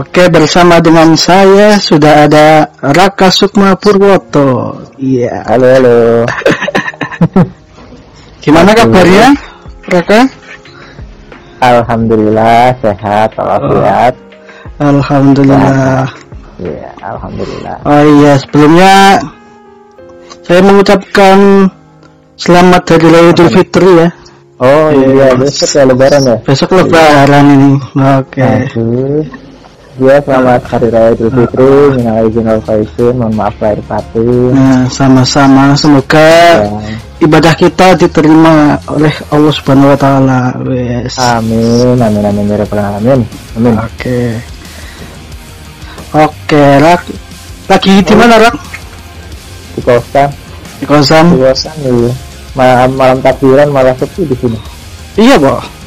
Oke, bersama dengan saya sudah ada Raka Sukma Purwoto. Iya. Halo, halo. Gimana kabarnya, Raka? Alhamdulillah sehat, walafiat. Alhamdulillah. Iya, alhamdulillah. Oh iya, sebelumnya saya mengucapkan selamat hari raya Idul Fitri ya. Oh iya, besok ya lebaran ya. Besok lebaran ini. Oke. Aduh. Ya, selamat hari raya Idul Fitri, minal aizin wal faizin, mohon maaf lahir batin. Nah, sama-sama semoga Ya. ibadah kita diterima oleh Allah Subhanahu wa taala. Wes. Amin, amin, amin, ya rabbal alamin. Amin. Oke. Oke, Rak. Lagi di mana, Rak? Di kosan, Di kosan. di kosan nih. Malam, malam takbiran malah sepi di sini. Iya, Pak.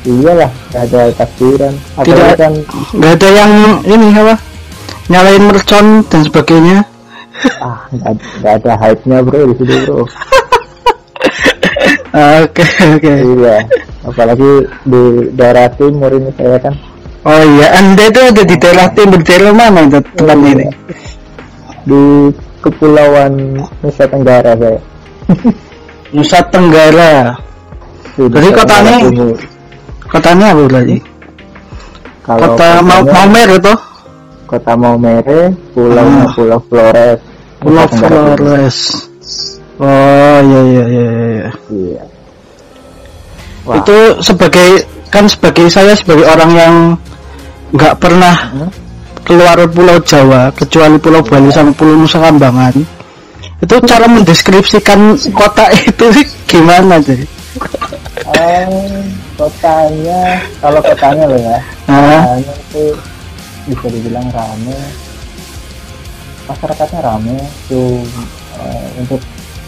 Iyalah, gak ada takbiran. Tidak. Kan Nggak ada yang ini apa? Nyalain mercon dan sebagainya. ah nggak nggak ada hype-nya bro di sini bro. Oke, oke. Iya, apalagi di daerah timur ini saya kan. Oh iya, Anda itu ada di daerah timur daerah mana itu tempatnya ini? Di kepulauan Nusa Tenggara saya. Nusa Tenggara. Di Jadi kotanya? Kotanya apa berarti? Kalau Kota Mau Maumere itu? Kota Maumere, Pulaunya Ah. Pulau Flores. Pulau. Flores. Oh iya iya iya iya. Iya. Wah. Itu sebagai kan sebagai saya sebagai orang yang nggak pernah Hmm? keluar Pulau Jawa kecuali Pulau Bali sama Pulau Nusa Kambangan. Itu cara mendeskripsikan kota itu gimana sih? Kotanya, kalau kotanya loh ya, kotanya itu bisa dibilang rame. Masyarakatnya rame, tuh eh, untuk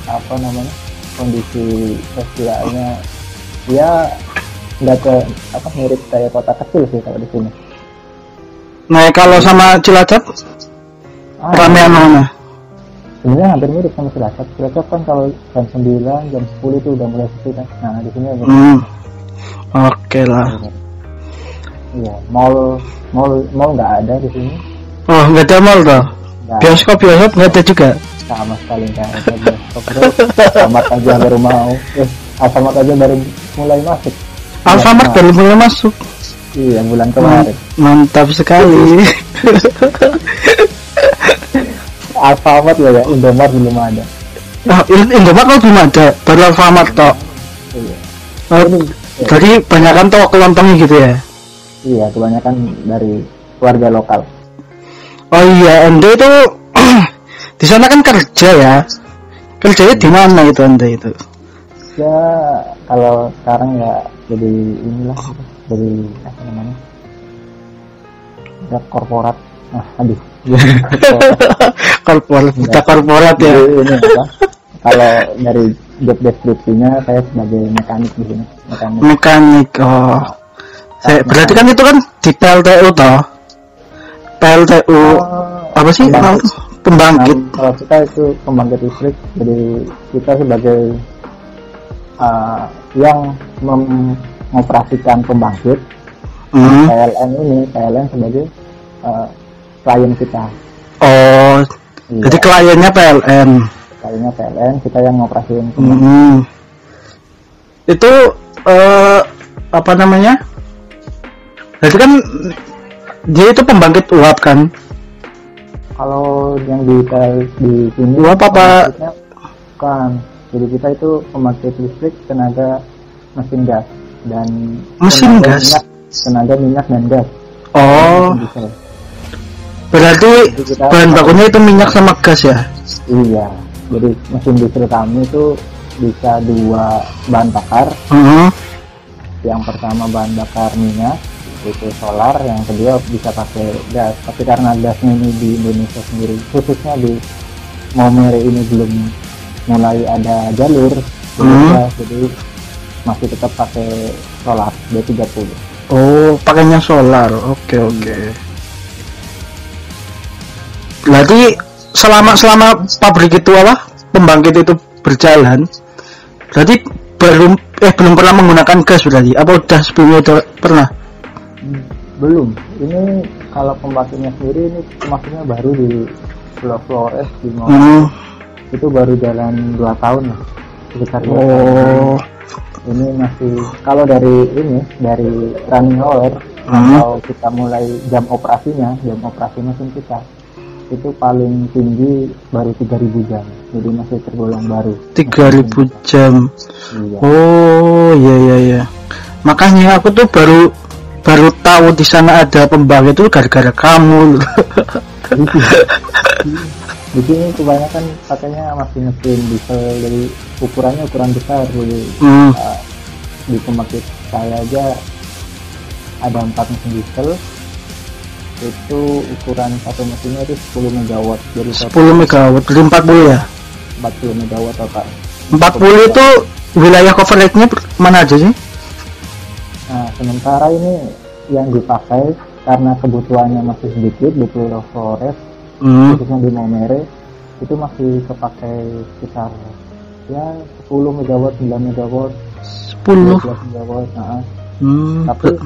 apa namanya kondisi sosialnya ya nggak ke apa mirip kayak kota kecil sih kalau di sini. nah kalau sama Cilacap Ah, ramean mana? sebenarnya hampir mirip sama Cilacap. Cilacap kan kalau jam 9, jam 10 itu udah mulai sepi kan. Nah di sini Hmm. Oke lah. Iya, mall mall mall nggak ada di sini. Oh nggak ada mall toh? Bioskop bioskop nggak ada juga. sama sekali nggak ada bioskop. Alfamart aja baru mau. Eh, Alfamart aja baru mulai masuk. Alfamart baru mulai masuk. Iya, bulan kemarin. Mantap sekali. Alfamart ya, ya, Indomart belum ada. oh, In- Indomaret belum ada, baru Alfamart toh. Iya. Oh, jadi banyak kan toko kelontongnya gitu ya? Iya, kebanyakan dari warga lokal. Oh iya, Anda itu di sana kan kerja ya? Kerjanya di mana itu Anda itu? Ya, kalau sekarang ya jadi inilah jadi apa namanya? Ya, korporat. Nah, aduh. korporat, buta korporat ya. Ini apa? Kalau dari job deskripsinya saya sebagai mekanik di sini. Mekanik. Mekanik. Oh. Saya, berarti kan itu kan di PLTU toh? PLTU apa sih? Pembangkit. Pembangkit. Nah, kalau kita itu pembangkit listrik, jadi kita sebagai uh, yang mengoperasikan pembangkit Hmm. PLN ini, PLN sebagai uh, klien kita. Oh, Iya, jadi kliennya PLN. Kliennya PLN, kita yang ngoperasiin pembangkit. Hmm. Itu eh apa namanya? Jadi kan dia itu pembangkit uap kan? Kalau yang di di sini Uap apa? bukan. Jadi kita itu pembangkit listrik tenaga mesin gas dan Mesin tenaga gas? minyak, tenaga minyak dan gas. Oh, berarti bahan bakunya itu minyak sama gas ya? Iya. Jadi mesin diesel kami itu bisa dua bahan bakar. Heeh. Yang pertama bahan bakar minyak itu solar, yang kedua bisa pakai gas. Tapi karena gasnya ini di Indonesia sendiri, khususnya di Maumere ini belum mulai ada jalur, jadi Hmm. gas, jadi masih tetap pakai solar B30. Oh, pakainya solar. Oke, oke. Berarti selama selama pabrik itu apa? Pembangkit itu berjalan. Berarti belum eh belum pernah menggunakan gas berarti. Apa udah sebelumnya udah pernah? belum ini kalau pembangkitnya sendiri ini maksudnya baru di Pulau Flores di Maumere Hmm. itu baru jalan dua tahun lah sekitar dua tahun. Oh. ini masih kalau dari ini dari running hour Hmm. kalau kita mulai jam operasinya jam operasi mesin kita itu paling tinggi baru 3000 jam jadi masih tergolong baru 3000 jam. iya Oh, iya iya iya. Makanya aku tuh baru baru tahu di sana ada pembangkit itu gara-gara kamu. di sini kebanyakan pakainya masih mesin diesel jadi ukurannya ukuran besar jadi hmm. uh, di pembangkit saya aja ada empat mesin diesel itu ukuran satu mesinnya itu 10 megawatt jadi 10 megawatt dari 40 ya. 40 megawatt total 40 itu wilayah coverage-nya mana aja sih? nah sementara ini yang dipakai karena kebutuhannya masih sedikit di Pulau Flores Hmm. khususnya di Maumere itu masih kepakai sekitar ya 10 megawatt 9 megawatt 10. 12 megawatt nah, Hmm. tapi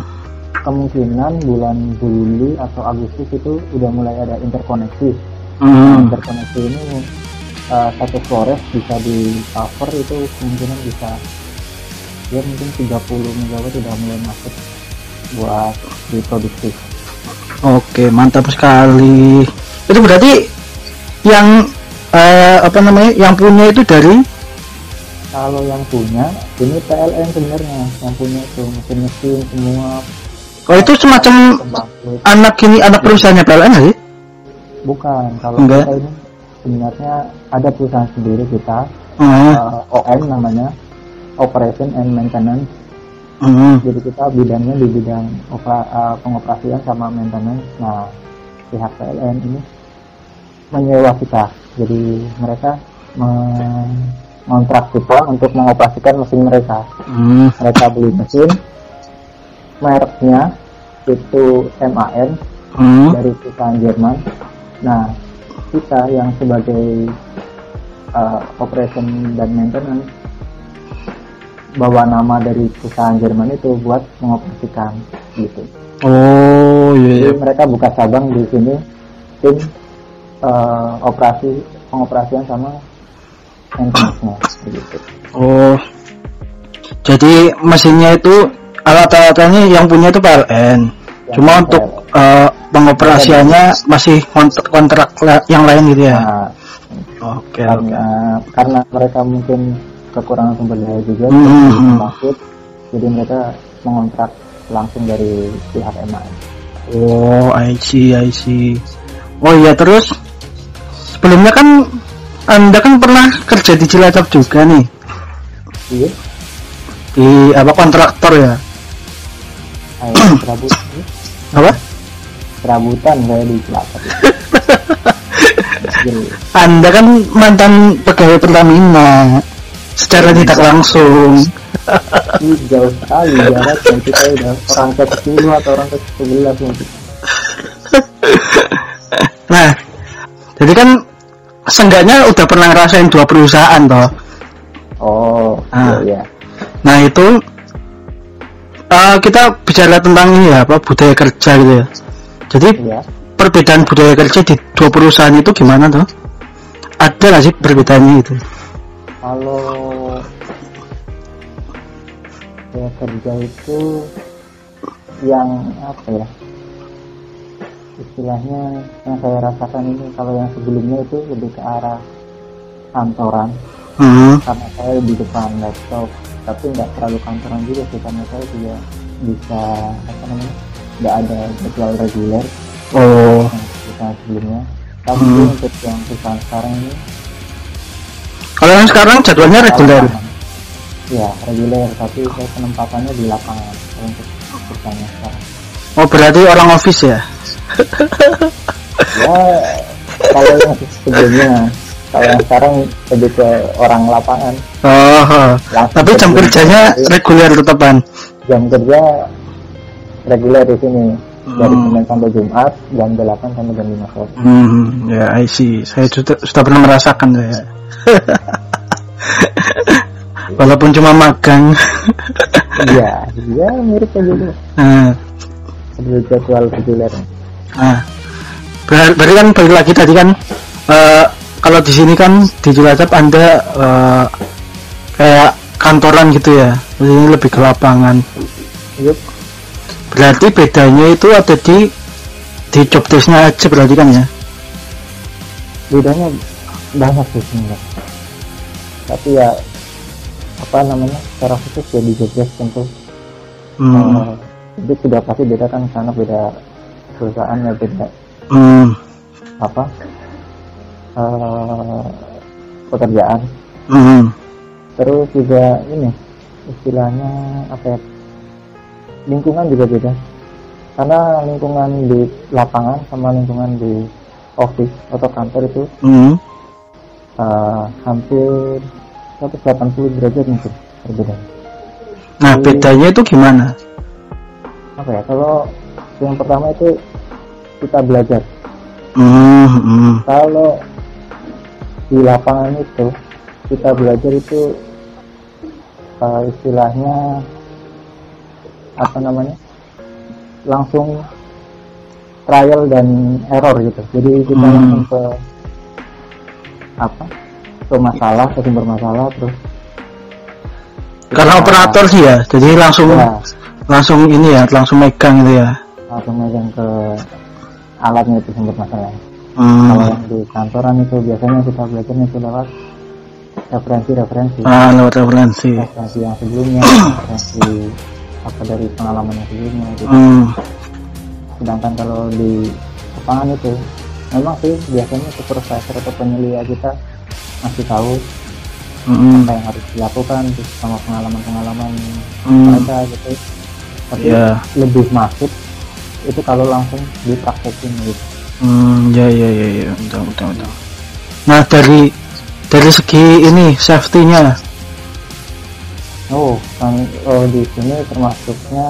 kemungkinan bulan Juli atau Agustus itu udah mulai ada interkoneksi Hmm. interkoneksi ini uh, satu Flores bisa di cover itu kemungkinan bisa ya mungkin 30 megawatt udah mulai masuk buat diproduksi Oke, mantap sekali. Itu berarti yang eh, apa namanya? Yang punya itu dari kalau yang punya ini PLN sebenarnya yang punya itu mesin-mesin semua Oh, itu semacam anak ini anak perusahaannya PLN sih? bukan kalau Enggak. kita ini sebenarnya ada perusahaan sendiri kita Oh. uh, OM namanya Operation and Maintenance Hmm. jadi kita bidangnya di bidang opera, uh, pengoperasian sama maintenance nah pihak PLN ini menyewa kita jadi mereka mengontrak kita untuk mengoperasikan mesin mereka Hmm. mereka beli mesin mereknya itu MAN Hmm. dari perusahaan Jerman nah kita yang sebagai uh, operation dan maintenance bawa nama dari perusahaan Jerman itu buat mengoperasikan gitu Oh, iya. iya. jadi mereka buka cabang di sini tim uh, operasi pengoperasian sama maintenance-nya gitu Oh. Jadi mesinnya itu alat-alatannya yang punya itu PLN. Cuma punya untuk eh, pengoperasiannya masih kontrak, kontrak yang lain gitu ya. nah Oke, oke. karena karena mereka mungkin kekurangan sumber daya juga Hmm, seperti hmm. pembangkit, jadi mereka mengontrak langsung dari pihak MAN Oh, I see, I see. Oh iya, terus sebelumnya kan Anda kan pernah kerja di Cilacap juga nih. iya Di apa kontraktor ya? Kayak serabut Apa? serabutan kayak di Cilacap Anda kan mantan pegawai Pertamina. Secara tidak langsung. jauh sekali jaraknya kita udah orang ke 10 atau orang ke 11 mungkin Nah, jadi kan seenggaknya udah pernah ngerasain dua perusahaan toh. oh Ah. iya iya Nah itu eh, kita bicara tentang ini ya apa budaya kerja gitu ya. Jadi iya perbedaan budaya kerja di dua perusahaan itu gimana tuh? Ada nggak sih perbedaannya itu? kalau saya kerja itu yang apa ya istilahnya yang saya rasakan ini kalau yang sebelumnya itu lebih ke arah kantoran Hmm. karena saya di depan laptop tapi nggak terlalu kantoran juga sih karena saya juga bisa apa namanya nggak ada jadwal reguler Oh. perusahaan sebelumnya tapi Hmm. untuk yang perusahaan sekarang ini Kalau yang sekarang jadwalnya reguler. ya reguler tapi saya penempatannya di lapangan untuk perusahaannya sekarang Oh berarti orang office ya? ya kalau yang sebelumnya kalau yang sekarang lebih ke orang lapangan Oh. Langsung Tapi jam kerja. kerjanya reguler tetepan. jam kerja reguler di sini dari Hmm. Senin sampai Jumat jam 8 sampai jam 5 sore Hmm, ya I see. Saya sudah, sudah pernah merasakan saya. Walaupun cuma magang. iya iya mirip kayak gitu Nah, jadwal reguler Nah, ber- berarti kan balik lagi tadi kan eh, kalau di sini kan di Cilacap Anda eh, kayak kantoran gitu ya. Ini lebih ke lapangan. Yup. Berarti bedanya itu ada di di job desk-nya aja berarti kan ya. bedanya banyak sih sebenarnya tapi ya apa namanya secara khusus ya di Jogja tentu Hmm. eh, itu sudah pasti beda kan karena beda perusahaan ya beda Hmm. apa eh, pekerjaan Hmm. terus juga ini istilahnya apa ya lingkungan juga beda karena lingkungan di lapangan sama lingkungan di office atau kantor itu Hmm. eh, hampir 180 derajat mungkin berbeda Nah, bedanya itu gimana? apa ya kalau yang pertama itu kita belajar Hmm. hmm. kalau di lapangan itu kita belajar itu eh, istilahnya apa namanya langsung trial dan error gitu jadi kita Hmm. langsung ke apa ke masalah ke sumber masalah terus Karena kita operator sih ya, jadi langsung ya, langsung ini ya, langsung megang gitu ya. langsung megang ke alatnya itu sumber masalah Hmm. kalau di kantoran itu biasanya kita belajarnya itu lewat referensi-referensi Ah, lewat referensi. referensi yang sebelumnya referensi apa dari pengalaman yang sebelumnya gitu. Hmm. sedangkan kalau di lapangan itu memang sih biasanya supervisor atau penyelia kita masih tahu Hmm. apa yang harus dilakukan sama pengalaman-pengalaman Hmm. mereka gitu tapi Iya. lebih masuk itu kalau langsung dipraktekin gitu Hmm, ya ya ya ya, betul betul betul. Nah dari dari segi ini safety-nya, oh kan oh di sini termasuknya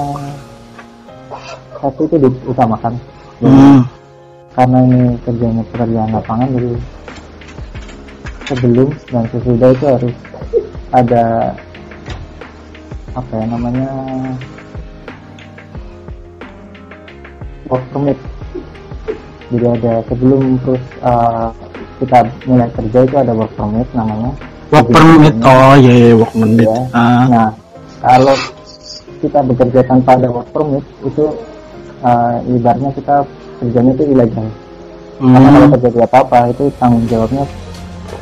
satu itu diutamakan. Jadi, hmm, karena ini kerjanya pekerjaan lapangan jadi sebelum dan sesudah itu harus ada apa ya namanya work permit jadi ada sebelum terus uh, kita mulai kerja itu ada work permit namanya work permit, oh ya ya work permit. Ya. Ah, Nah, kalau kita bekerja tanpa ada work permit itu uh, ibaratnya kita kerjanya itu ilegal. Karena kalau hmm, terjadi apa-apa itu tanggung jawabnya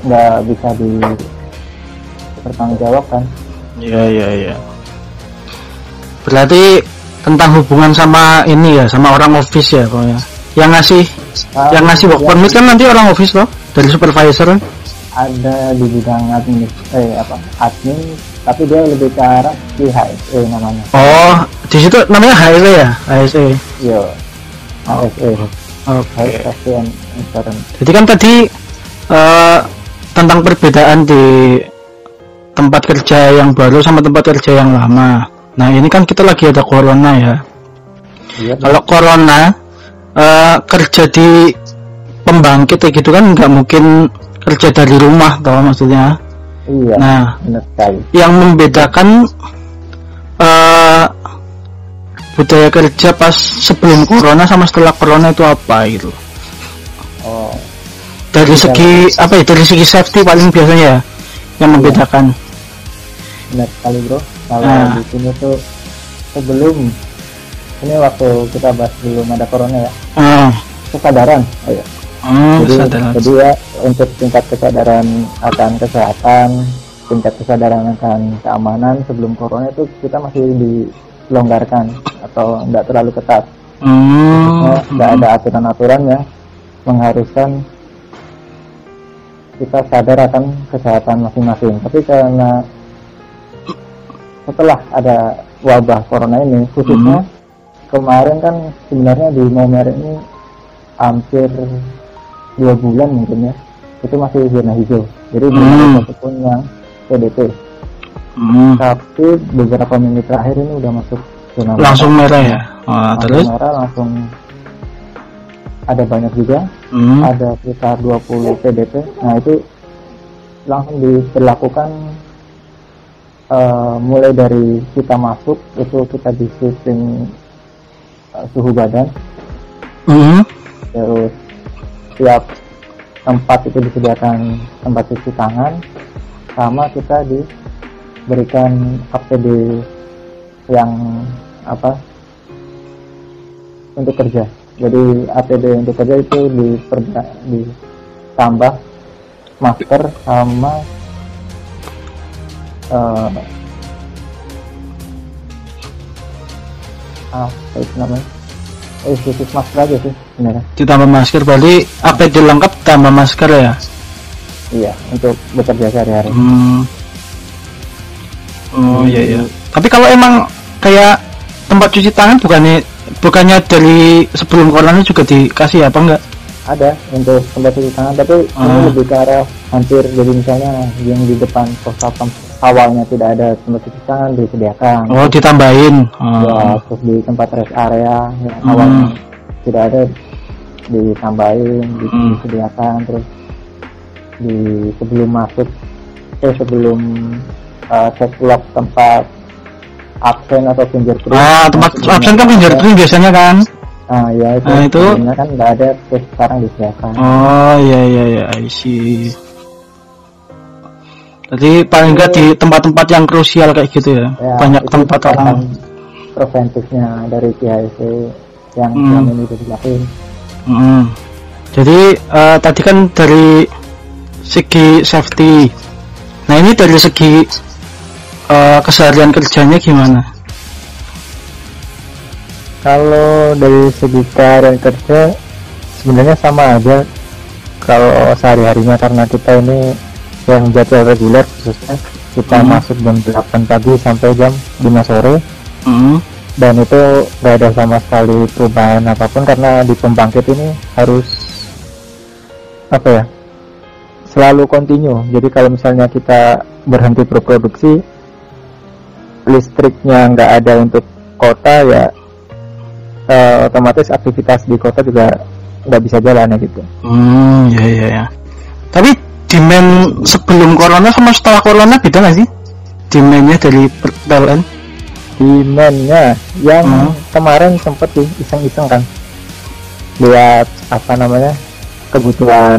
nggak bisa di bertanggungjawabkan. ya ya ya. Berarti tentang hubungan sama ini ya, sama orang office ya pokoknya. Yang ngasih Ah, yang ngasih work ya, permit kan nanti orang office loh, dari supervisor kan. ada di bidang admin, eh apa admin, tapi dia lebih ke arah di HSE namanya. Oh, di situ namanya HSE ya, HSE. Yo, HSE, Oke. Health Safety and Insurance. Jadi kan tadi eh, tentang perbedaan di tempat kerja yang baru sama tempat kerja yang lama. Nah ini kan kita lagi ada corona ya. Iya, Kalau corona eh, kerja di pembangkit kayak gitu kan nggak mungkin kerja dari rumah toh maksudnya. iya, Nah benar yang membedakan eh, budaya kerja pas sebelum corona sama setelah corona itu apa gitu? Oh, dari Iya. segi apa ya dari segi safety paling biasanya ya yang membedakan benar sekali bro kalau Nah. di sini tuh sebelum ini waktu kita bahas belum ada corona ya oh, kesadaran oh, iya. oh jadi sadar. jadi ya untuk tingkat kesadaran akan kesehatan tingkat kesadaran akan keamanan sebelum corona itu kita masih dilonggarkan atau tidak terlalu ketat Hmm, tidak ada aturan-aturan yang mengharuskan kita sadar akan kesehatan masing-masing. Tapi karena setelah ada wabah corona ini, khususnya kemarin kan sebenarnya di Momer ini hampir dua bulan mungkin ya, itu masih zona hijau. Jadi belum Hmm. satupun yang PDP. hmm, Tapi beberapa minggu terakhir ini udah masuk zona merah. langsung merah ya oh, Langsung terus merah langsung ada banyak juga hmm, ada sekitar 20 PDP nah itu langsung diberlakukan eh, mulai dari kita masuk itu kita disiplin uh, suhu badan. Hmm. terus tiap tempat itu disediakan tempat cuci tangan. Sama kita diberikan APD yang apa? Untuk kerja. Jadi APD untuk kerja itu diperba ditambah masker sama eh, apa itu namanya eh khusus masker aja sih sebenarnya Ditambah masker berarti APD lengkap tambah masker ya. iya untuk bekerja sehari-hari Hmm. Oh iya iya. Tapi kalau emang kayak tempat cuci tangan bukannya bukannya dari sebelum corona juga dikasih apa enggak? ada untuk tempat cuci tangan tapi ini Ah. lebih ke arah hampir jadi misalnya yang di depan pos satpam awalnya tidak ada tempat cuci tangan disediakan Oh ditambahin. ya Oh. terus di tempat rest area yang Hmm. awalnya tidak ada ditambahin di- Hmm. disediakan terus di sebelum masuk eh sebelum uh, cek log tempat absen atau fingerprint Ah tempat absen kan fingerprint biasanya kan? ah ya itu, Nah, itu- kan nggak ada terus sekarang disediakan Oh iya iya iya I see. Jadi paling enggak di tempat-tempat yang krusial kayak gitu ya. Ya, Banyak tempat orang. preventifnya dari PHC yang Hmm. selama ini sudah dilakuin Mm. Jadi eh, tadi kan dari segi safety. Nah ini dari segi eh, keseharian kerjanya gimana? Kalau dari segi karir kerja sebenarnya sama aja kalau sehari-harinya karena kita ini yang jadwal reguler khususnya kita Hmm. masuk jam 8 pagi sampai jam 5 sore Mm. dan itu nggak ada sama sekali perubahan apa pun karena di pembangkit ini harus apa ya selalu kontinu jadi kalau misalnya kita berhenti berproduksi listriknya nggak ada untuk kota ya eh, otomatis aktivitas di kota juga nggak bisa jalan ya gitu Hmm, ya ya ya. Tapi demand sebelum corona sama setelah corona beda nggak sih? Demandnya dari PLN? demandnya yang Hmm. kemarin sempet sih iseng-iseng kan lihat apa namanya kebutuhan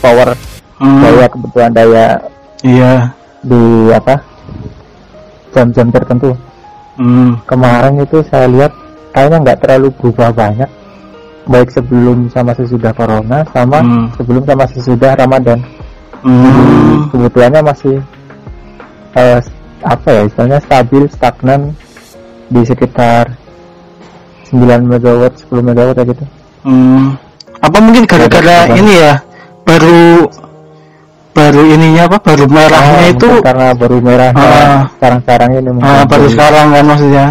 power Hmm, daya kebutuhan daya Iya. di apa jam-jam tertentu Hmm. kemarin itu saya lihat kayaknya nggak terlalu berubah banyak baik sebelum sama sesudah corona sama Hmm. sebelum sama sesudah ramadan Hmm. kebutuhannya masih eh, apa ya istilahnya stabil stagnan di sekitar 9 megawatt 10 megawatt kayak gitu Hmm. Apa mungkin gara-gara Ada- ini ya baru baru ininya apa baru merahnya Ah, itu karena baru merah Ah. sekarang-sekarang ini ah, baru sekarang kan maksudnya.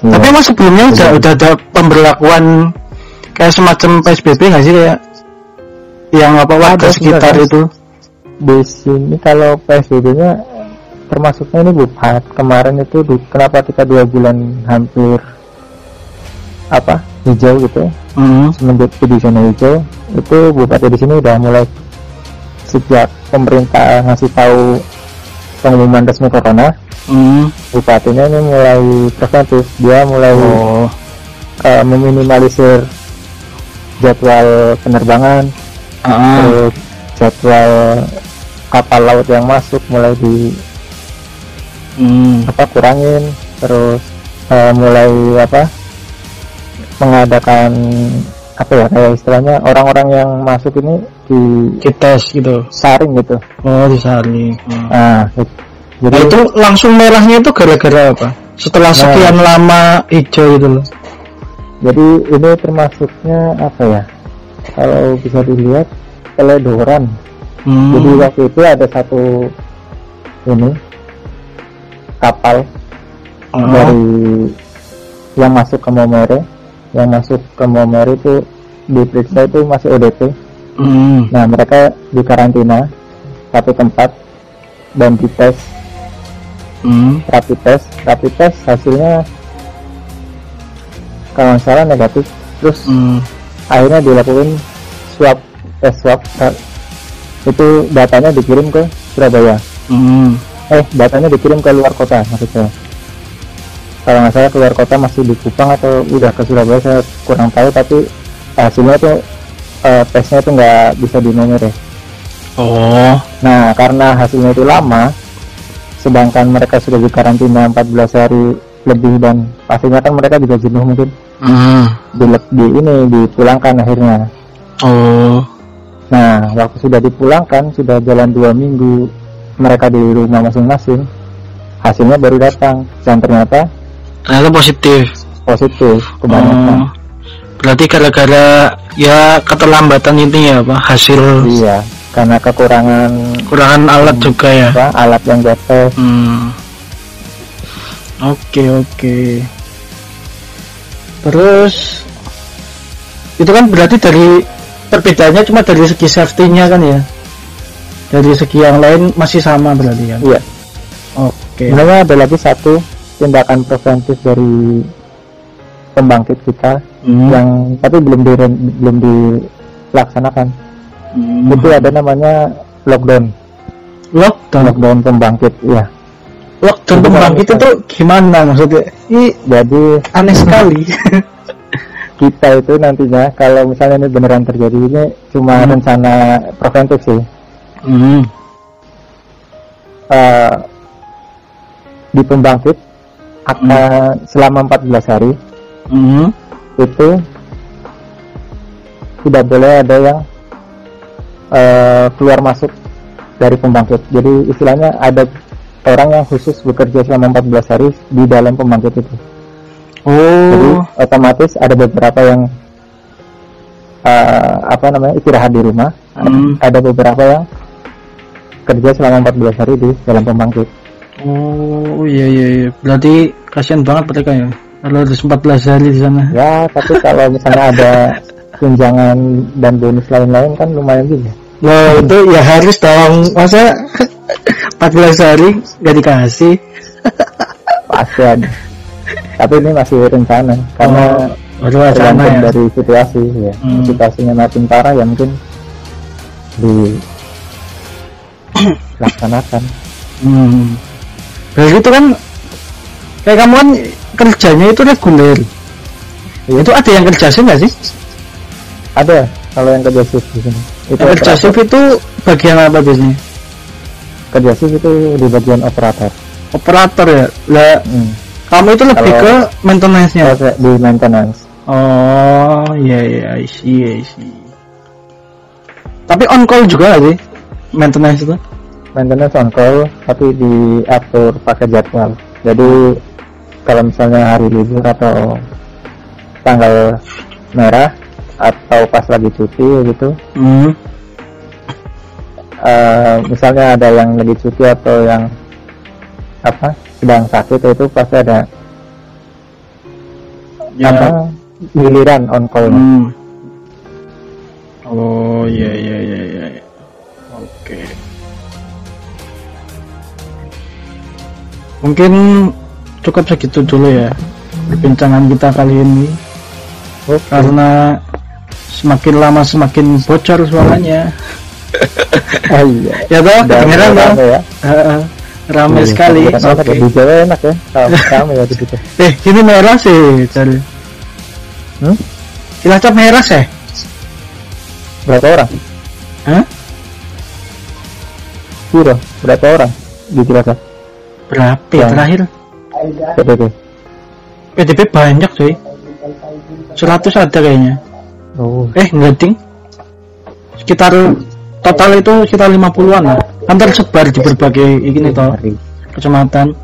iya. Tapi emang sebelumnya udah Jadi- udah ada pemberlakuan kayak semacam PSBB nggak sih kayak yang apa warga Ada sekitar itu? di sini kalau PSBB-nya termasuknya ini bupat kemarin itu di- kenapa kita dua bulan hampir apa hijau gitu Hmm. semenjak di zona hijau itu bupati di sini udah mulai sejak pemerintah ngasih tahu pengumuman resmi corona Hmm. bupatinya ini mulai preventif dia mulai Oh. eh, meminimalisir jadwal penerbangan Ah. terus jadwal kapal laut yang masuk mulai di Hmm. apa kurangin terus eh, mulai apa mengadakan apa ya kayak istilahnya orang-orang yang masuk ini Dites gitu. disaring gitu Oh disaring. Hmm. nah it- jadi Nah, itu langsung merahnya itu gara-gara apa? Setelah Nah. sekian lama hijau gitu loh. Jadi ini termasuknya apa ya kalau bisa dilihat teledoran Hmm. jadi waktu itu ada satu ini kapal Oh. dari yang masuk ke Momere yang masuk ke Momere itu diperiksa itu masih ODP Hmm. nah mereka di karantina satu tempat dan dites Hmm. rapid test rapid test hasilnya kalau nggak salah negatif terus Hmm. akhirnya dilakukan swab tes swab Nah, itu datanya dikirim ke Surabaya Hmm. eh datanya dikirim ke luar kota maksud saya kalau nggak salah keluar kota masih di Kupang atau udah ke Surabaya saya kurang tahu tapi hasilnya tuh uh, tesnya tuh nggak bisa ya. oh nah karena hasilnya itu lama sedangkan mereka sudah di karantina 14 hari lebih dan pastinya kan mereka juga jenuh mungkin. Mm. di, di ini dipulangkan akhirnya. Oh. Nah waktu sudah dipulangkan sudah jalan dua minggu mereka di rumah masing-masing hasilnya baru datang. Dan ternyata ternyata positif. positif kebanyakan. Oh. berarti gara-gara ya keterlambatan intinya apa hasil iya karena kekurangan kekurangan alat juga ya? apa, alat yang jatuh. Hmm. Oke oke. Terus itu kan berarti dari perbedaannya cuma dari segi safety-nya kan ya? Dari segi yang lain masih sama berarti ya iya. Oke. Sebenarnya ada lagi satu tindakan preventif dari pembangkit kita hmm. yang tapi belum di belum dilaksanakan. Hmm. itu ada namanya lockdown. Lockdown? Lockdown pembangkit ya itu pembangkit itu gimana maksudnya ini jadi aneh sekali kita itu nantinya kalau misalnya ini beneran terjadi ini cuma hmm. rencana preventif sih hmm. uh, di pembangkit akan hmm. selama 14 hari hmm. itu tidak boleh ada yang uh, keluar masuk dari pembangkit. Jadi istilahnya ada orang yang khusus bekerja selama 14 hari di dalam pembangkit itu. Oh. Jadi otomatis ada beberapa yang uh, apa namanya istirahat di rumah. Hmm. Ada beberapa yang kerja selama 14 hari di dalam pembangkit. Oh iya iya iya. Berarti kasihan banget mereka ya. Kalau harus 14 hari di sana. Ya, tapi kalau misalnya ada tunjangan dan bonus lain-lain kan lumayan juga. Nah, itu ya harus dong. Masa 14 hari gak dikasih? Pasti ada. Tapi ini masih rencana karena oh, tergantung ya. dari situasi ya. Hmm. Situasinya makin parah ya mungkin dilaksanakan. Hmm. Berarti itu kan kayak kamu kan kerjanya itu reguler ya. itu ada yang kerja sih nggak sih ada kalau yang kerja shift di sini itu kerja shift itu bagian apa biasanya? Kerja shift itu di bagian operator. Operator ya? Lah hmm. kamu itu lebih kalau, ke maintenance nya di maintenance. Oh iya iya I see I see. Tapi on call juga gak sih? Maintenance itu? Maintenance on call tapi diatur pakai jadwal. Jadi kalau misalnya hari libur atau tanggal merah atau pas lagi cuti gitu hmm. uh, misalnya ada yang lagi cuti atau yang apa sedang sakit itu pasti ada ya. apa giliran on call hmm. oh iya iya iya iya oke okay. mungkin cukup segitu dulu ya perbincangan kita kali ini karena semakin lama semakin bocor suaranya. Oh, iya. ya toh kedengeran dong ya. Uh, ramai iya, sekali. oke. Okay. enak ya. Ramai ya di situ. Eh ini merah sih cari. Hmm? Cilacap merah sih. Berapa orang? Hah? Piro, berapa orang di Cilacap? Berapa ya, terakhir? PDP PDP banyak cuy. 100 ada kayaknya oh. eh enggak ding sekitar total itu sekitar 50-an lah. Kan tersebar di berbagai ini toh kecamatan.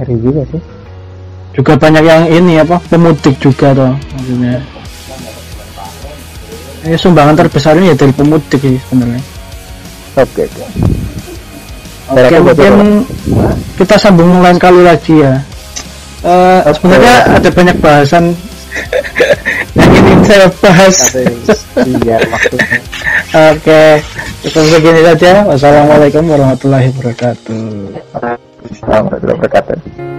Hari juga sih. Juga banyak yang ini apa pemudik juga toh maksudnya. Ini sumbangan terbesarnya ya dari pemudik sih sebenarnya. Oke okay, oke Oke, mungkin kita sambung lain kali lagi ya. Uh, sebenarnya ada banyak bahasan yang ingin saya bahas. Oke, cukup segini saja. Wassalamualaikum warahmatullahi wabarakatuh. Warahmatullahi wabarakatuh.